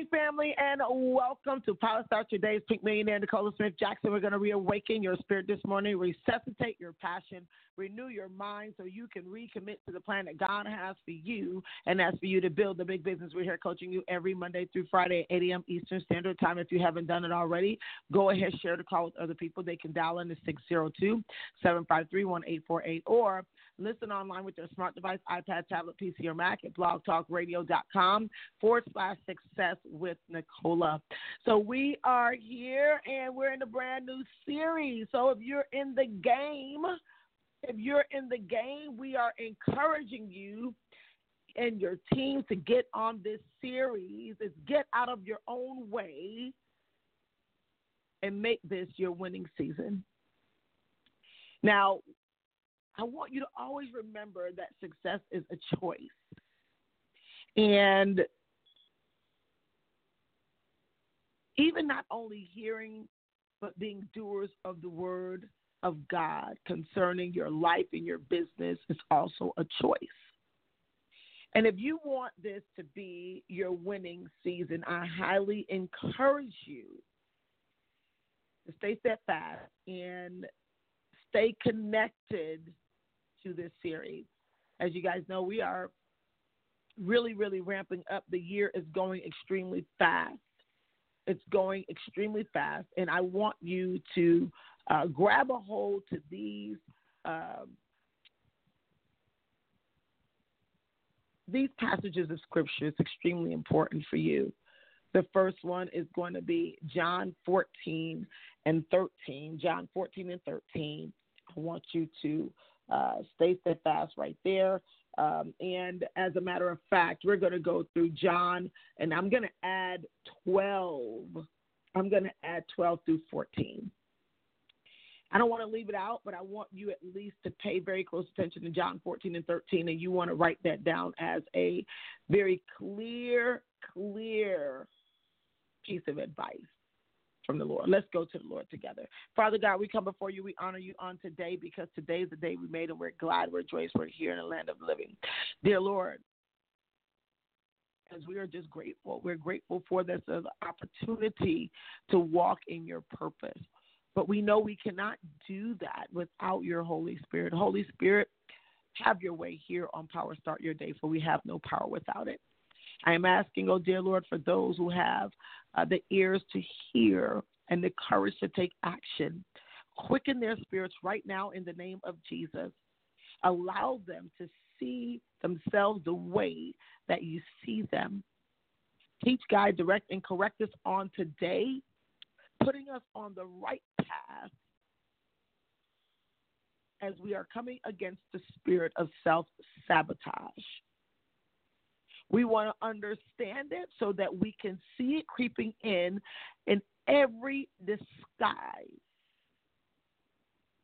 Morning, family, and welcome to Power Start Your. Pink Millionaire Nicola Smith Jackson. We're going to reawaken your spirit this morning, resuscitate your passion, renew your mind so you can recommit to the plan that God has for you, and that's for you to build the big business. We're here coaching you every Monday through Friday at 8 a.m. Eastern Standard Time. If you haven't done it already, go ahead, share the call with other people. They can dial in to 602 753 1848 or Listen online with your smart device, iPad, tablet, PC, or Mac at blogtalkradio.com forward slash success with Nicola. So we are here and we're in a brand new series. So if you're in the game, if you're in the game, we are encouraging you and your team to get on this series is get out of your own way and make this your winning season. Now, I want you to always remember that success is a choice. And even not only hearing, but being doers of the word of God concerning your life and your business is also a choice. And if you want this to be your winning season, I highly encourage you to stay steadfast and stay connected to this series. As you guys know, we are really, really ramping up. The year is going extremely fast. It's going extremely fast, and I want you to uh, grab a hold to these um, these passages of scripture. It's extremely important for you. The first one is going to be John 14 and 13. John 14 and 13. I want you to uh, stay steadfast right there. Um, and as a matter of fact, we're going to go through John, and I'm going to add 12. I'm going to add 12 through 14. I don't want to leave it out, but I want you at least to pay very close attention to John 14 and 13, and you want to write that down as a very clear, clear piece of advice from the Lord. Let's go to the Lord together. Father God, we come before you. We honor you on today because today is the day we made, and we're glad, we're joyous, we're here in the land of living. Dear Lord, as we are just grateful, we're grateful for this opportunity to walk in your purpose. But we know we cannot do that without your Holy Spirit. Holy Spirit, have your way here on Power Start Your Day, for we have no power without it. I am asking, oh dear Lord, for those who have uh, the ears to hear and the courage to take action. Quicken their spirits right now in the name of Jesus. Allow them to see themselves the way that you see them. Teach, guide, direct, and correct us on today, putting us on the right path as we are coming against the spirit of self sabotage. We want to understand it so that we can see it creeping in in every disguise.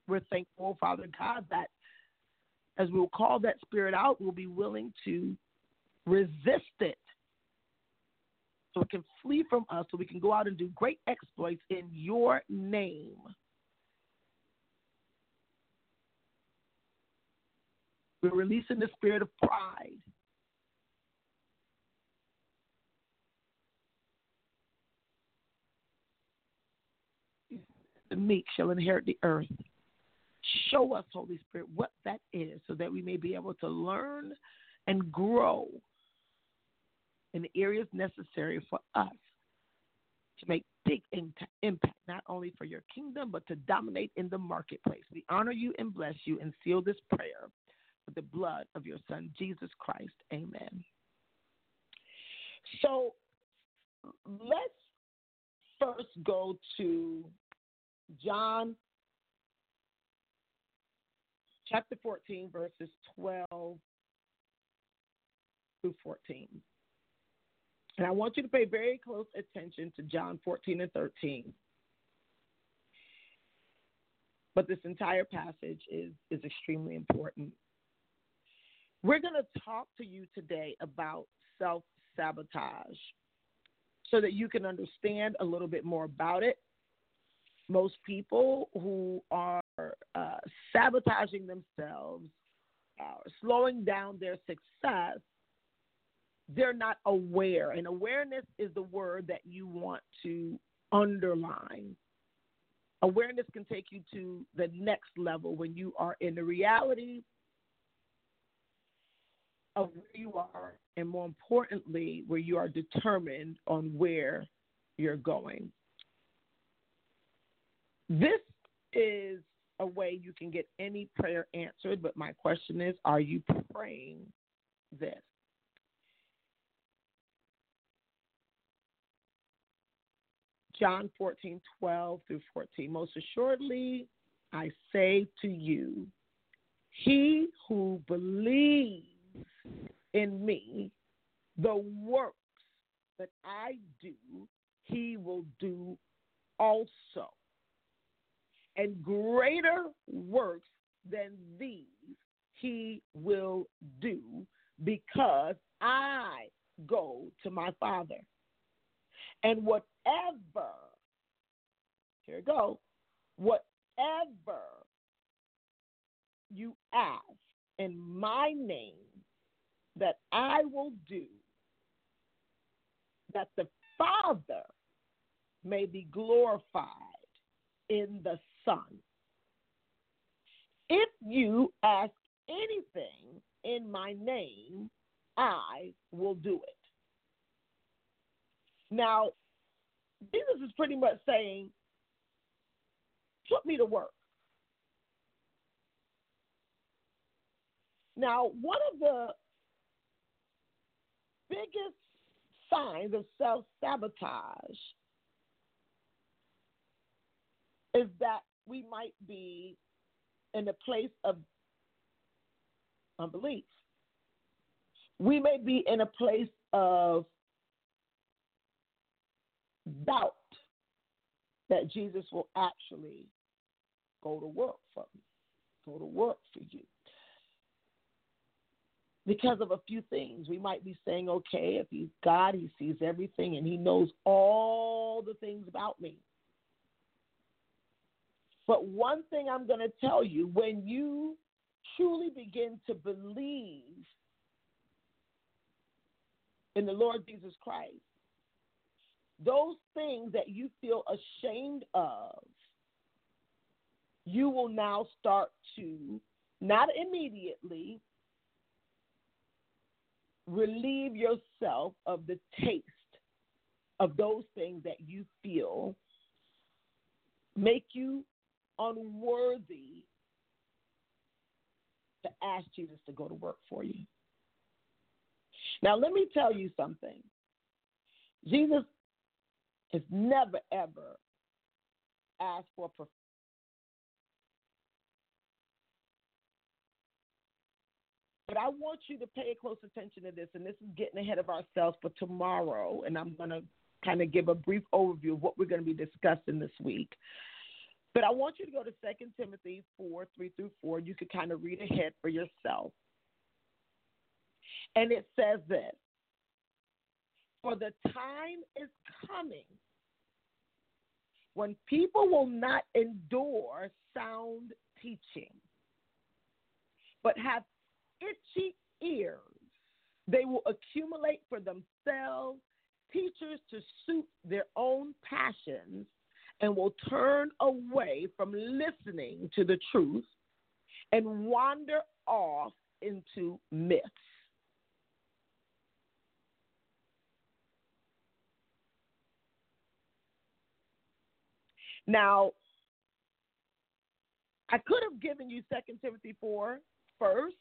We're thankful, Father God, that as we'll call that spirit out, we'll be willing to resist it so it can flee from us, so we can go out and do great exploits in your name. We're releasing the spirit of pride. The meek shall inherit the earth. Show us, Holy Spirit, what that is so that we may be able to learn and grow in the areas necessary for us to make big impact, not only for your kingdom, but to dominate in the marketplace. We honor you and bless you and seal this prayer with the blood of your Son, Jesus Christ. Amen. So let's first go to John chapter 14, verses 12 through 14. And I want you to pay very close attention to John 14 and 13. But this entire passage is, is extremely important. We're going to talk to you today about self sabotage so that you can understand a little bit more about it. Most people who are uh, sabotaging themselves, uh, slowing down their success, they're not aware. And awareness is the word that you want to underline. Awareness can take you to the next level when you are in the reality of where you are, and more importantly, where you are determined on where you're going. This is a way you can get any prayer answered, but my question is are you praying this? John 14, 12 through 14. Most assuredly, I say to you, he who believes in me, the works that I do, he will do also. And greater works than these he will do because I go to my Father. And whatever, here we go, whatever you ask in my name, that I will do, that the Father may be glorified in the Son. If you ask anything in my name, I will do it. Now, Jesus is pretty much saying, put me to work. Now, one of the biggest signs of self sabotage is that we might be in a place of unbelief. We may be in a place of doubt that Jesus will actually go to work for me, go to work for you because of a few things. We might be saying, okay, if he's God, he sees everything and he knows all the things about me. But one thing I'm going to tell you when you truly begin to believe in the Lord Jesus Christ, those things that you feel ashamed of, you will now start to, not immediately, relieve yourself of the taste of those things that you feel make you unworthy to ask Jesus to go to work for you. Now, let me tell you something. Jesus has never, ever asked for perfection. But I want you to pay close attention to this, and this is getting ahead of ourselves for tomorrow, and I'm going to kind of give a brief overview of what we're going to be discussing this week. But I want you to go to 2 Timothy 4 3 through 4. You can kind of read ahead for yourself. And it says this For the time is coming when people will not endure sound teaching, but have itchy ears. They will accumulate for themselves teachers to suit their own passions and will turn away from listening to the truth and wander off into myths. Now, I could have given you 2 Timothy 4 first,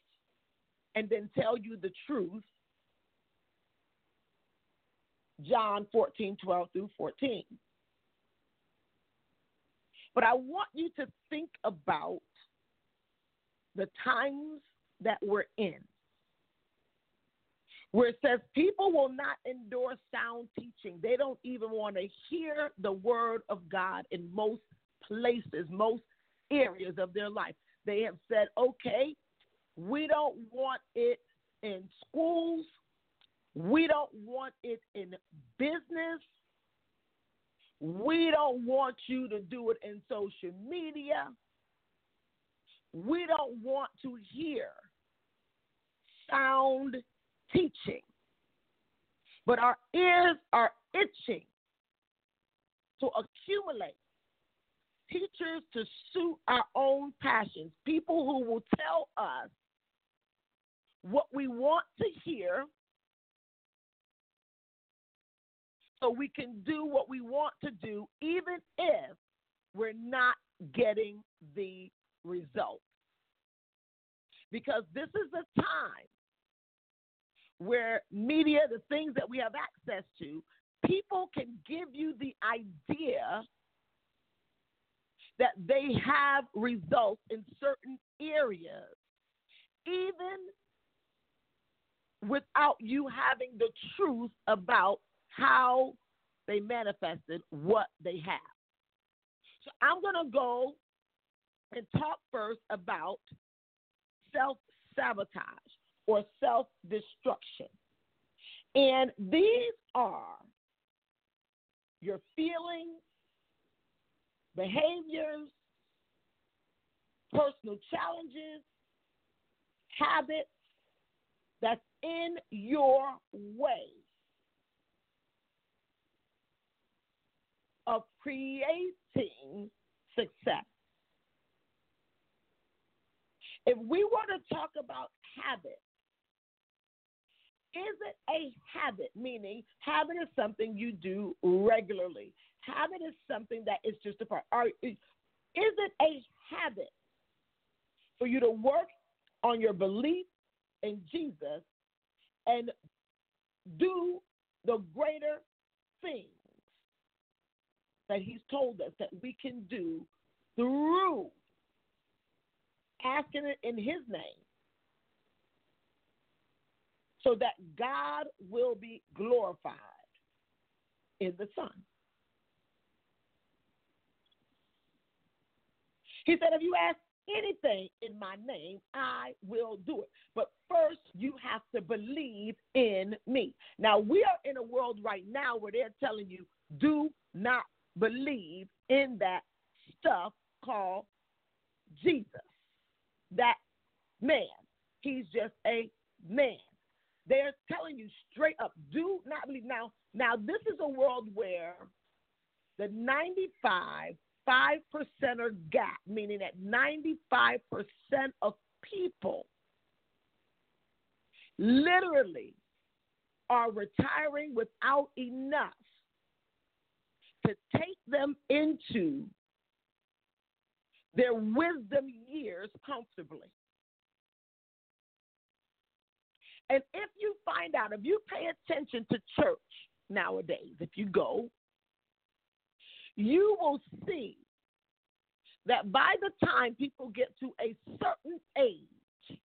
and then tell you the truth. John 14, 12 through 14. But I want you to think about the times that we're in. where it says people will not endure sound teaching. They don't even want to hear the word of God in most places, most areas of their life. They have said, okay, we don't want it in schools, we don't want it in business. We don't want you to do it in social media. We don't want to hear sound teaching. But our ears are itching to accumulate teachers to suit our own passions, people who will tell us what we want to hear so we can do what we want to do, even if we're not getting the result. Because this is a time where media, the things that we have access to, people can give you the idea that they have results in certain areas, even without you having the truth about how they manifested what they have. So I'm going to go and talk first about self sabotage or self destruction. And these are your feelings, behaviors, personal challenges, habits that's in your way of creating success. If we want to talk about habit, is it a habit? Meaning, habit is something you do regularly. Habit is something that is just a part. Are, is it a habit for you to work on your belief in Jesus and do the greater things that He's told us that we can do through asking it in His name so that God will be glorified in the Son. He said, if you ask anything in my name, I will do it. But first, you have to believe in me. Now, we are in a world right now where they're telling you, do not believe in that stuff called Jesus. That man. He's just a man. They're telling you straight up, do not believe. Now, now this is a world where the 95 5 percenter gap, meaning that 95% of people literally are retiring without enough to take them into their wisdom years comfortably. And if you find out, if you pay attention to church nowadays, if you go, you will see that by the time people get to a certain age,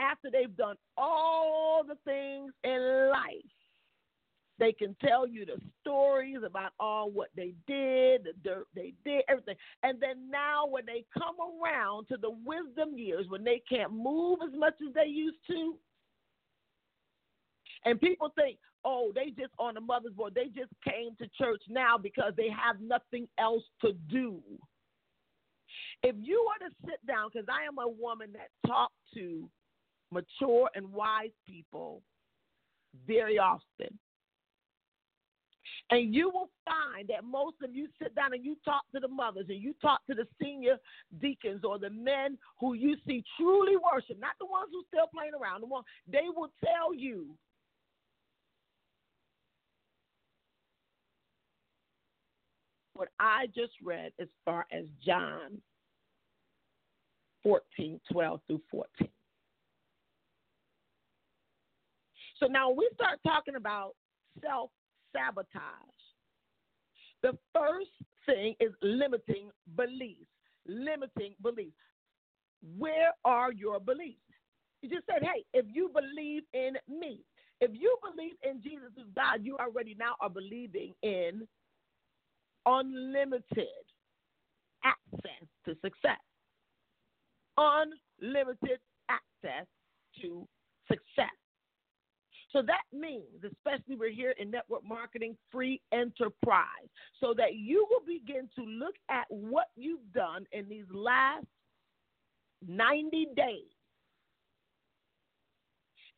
after they've done all the things in life, they can tell you the stories about all what they did, the dirt they did, everything. And then now, when they come around to the wisdom years, when they can't move as much as they used to, and people think, oh, they just on the mother's board, they just came to church now because they have nothing else to do. If you were to sit down, because I am a woman that talk to mature and wise people very often. And you will find that most of you sit down and you talk to the mothers and you talk to the senior deacons or the men who you see truly worship, not the ones who still playing around, the ones they will tell you what I just read as far as John 14, 12 through 14. So now we start talking about self sabotage. The first thing is limiting beliefs. Limiting beliefs. Where are your beliefs? You just said, hey, if you believe in me, If you believe in Jesus as God, you already now are believing in unlimited access to success. Unlimited access to success. So that means, especially we're here in network marketing, free enterprise, so that you will begin to look at what you've done in these last 90 days.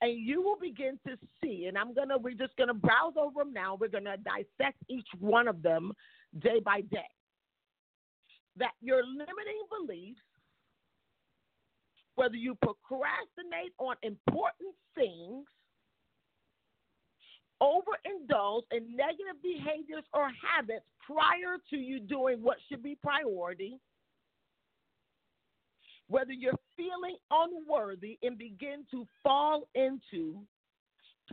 And you will begin to see, and I'm gonna, we're just gonna browse over them now. We're gonna dissect each one of them day by day. That your limiting beliefs, whether you procrastinate on important things, overindulge in negative behaviors or habits prior to you doing what should be priority, whether you're feeling unworthy and begin to fall into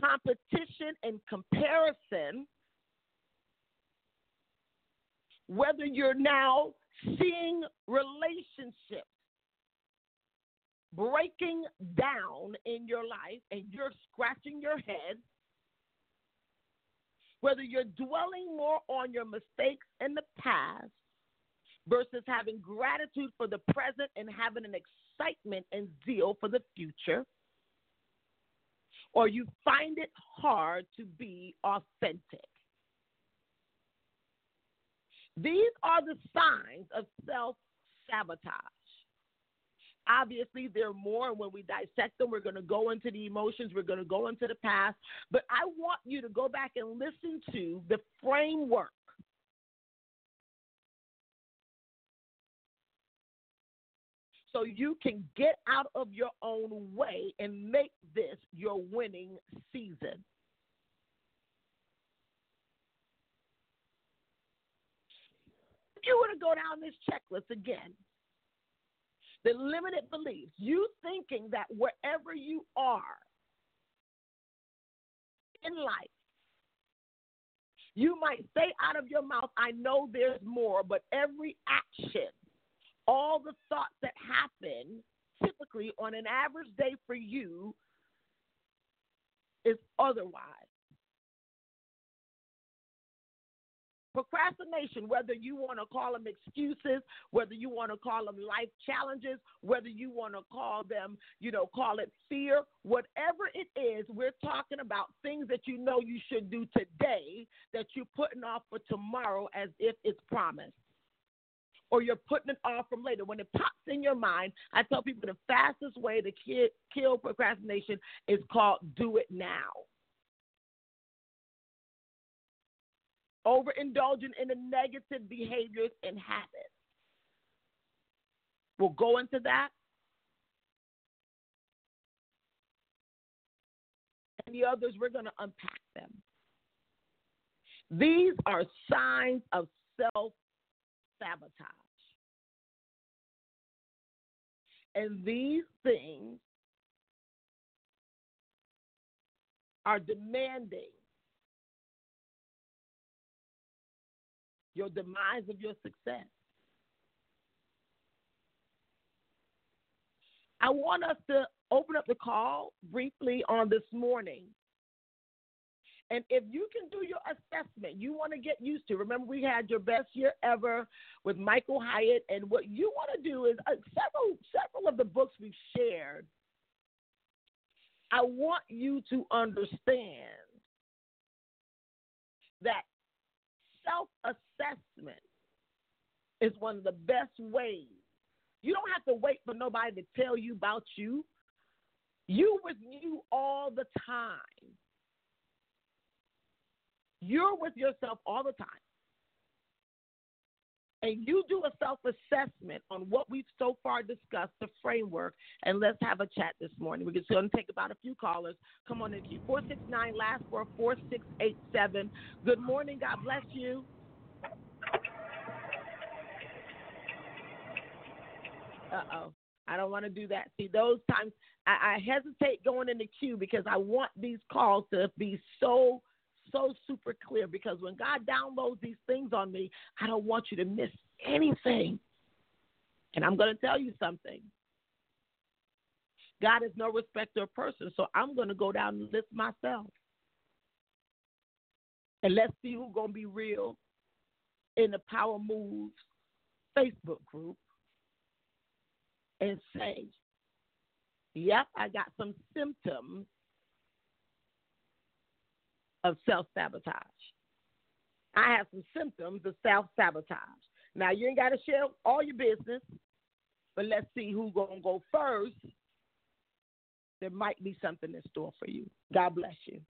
competition and comparison, whether you're now seeing relationships breaking down in your life and you're scratching your head whether you're dwelling more on your mistakes in the past versus having gratitude for the present and having an excitement and zeal for the future, or you find it hard to be authentic. These are the signs of self sabotage. Obviously, there are more. When we dissect them, we're going to go into the emotions, we're going to go into the past. But I want you to go back and listen to the framework. So you can get out of your own way and make this your winning season. You were to go down this checklist again, the limited beliefs, you thinking that wherever you are in life, you might say out of your mouth, I know there's more, but every action, all the thoughts that happen typically on an average day for you is otherwise. Procrastination, whether you want to call them excuses, whether you want to call them life challenges, whether you want to call them, you know, call it fear, whatever it is, we're talking about things that you know you should do today that you're putting off for tomorrow as if it's promised. Or you're putting it off from later. When it pops in your mind, I tell people the fastest way to kill procrastination is called do it now. Overindulging in the negative behaviors and habits. We'll go into that. And the others, we're going to unpack them. These are signs of self sabotage. And these things are demanding your demise of your success. I want us to open up the call briefly on this morning. And if you can do your assessment, you want to get used to. Remember, we had your best year ever with Michael Hyatt, and what you want to do is uh, several several of the books we've shared. I want you to understand that self assessment is one of the best ways. You don't have to wait for nobody to tell you about you. You with you all the time. You're with yourself all the time. And you do a self assessment on what we've so far discussed, the framework, and let's have a chat this morning. We're just going to take about a few callers. Come on in, 469 last four, 4687. Good morning. God bless you. Uh oh. I don't want to do that. See, those times I, I hesitate going in the queue because I want these calls to be so, so super clear. Because when God downloads these things on me, I don't want you to miss anything. And I'm going to tell you something God is no respecter of person. So I'm going to go down and list myself. And let's see who's going to be real in the Power Moves Facebook group and say, yep, I got some symptoms of self sabotage. I have some symptoms of self sabotage. Now, you ain't got to share all your business, but let's see who's to go first. There might be something in store for you. God bless you.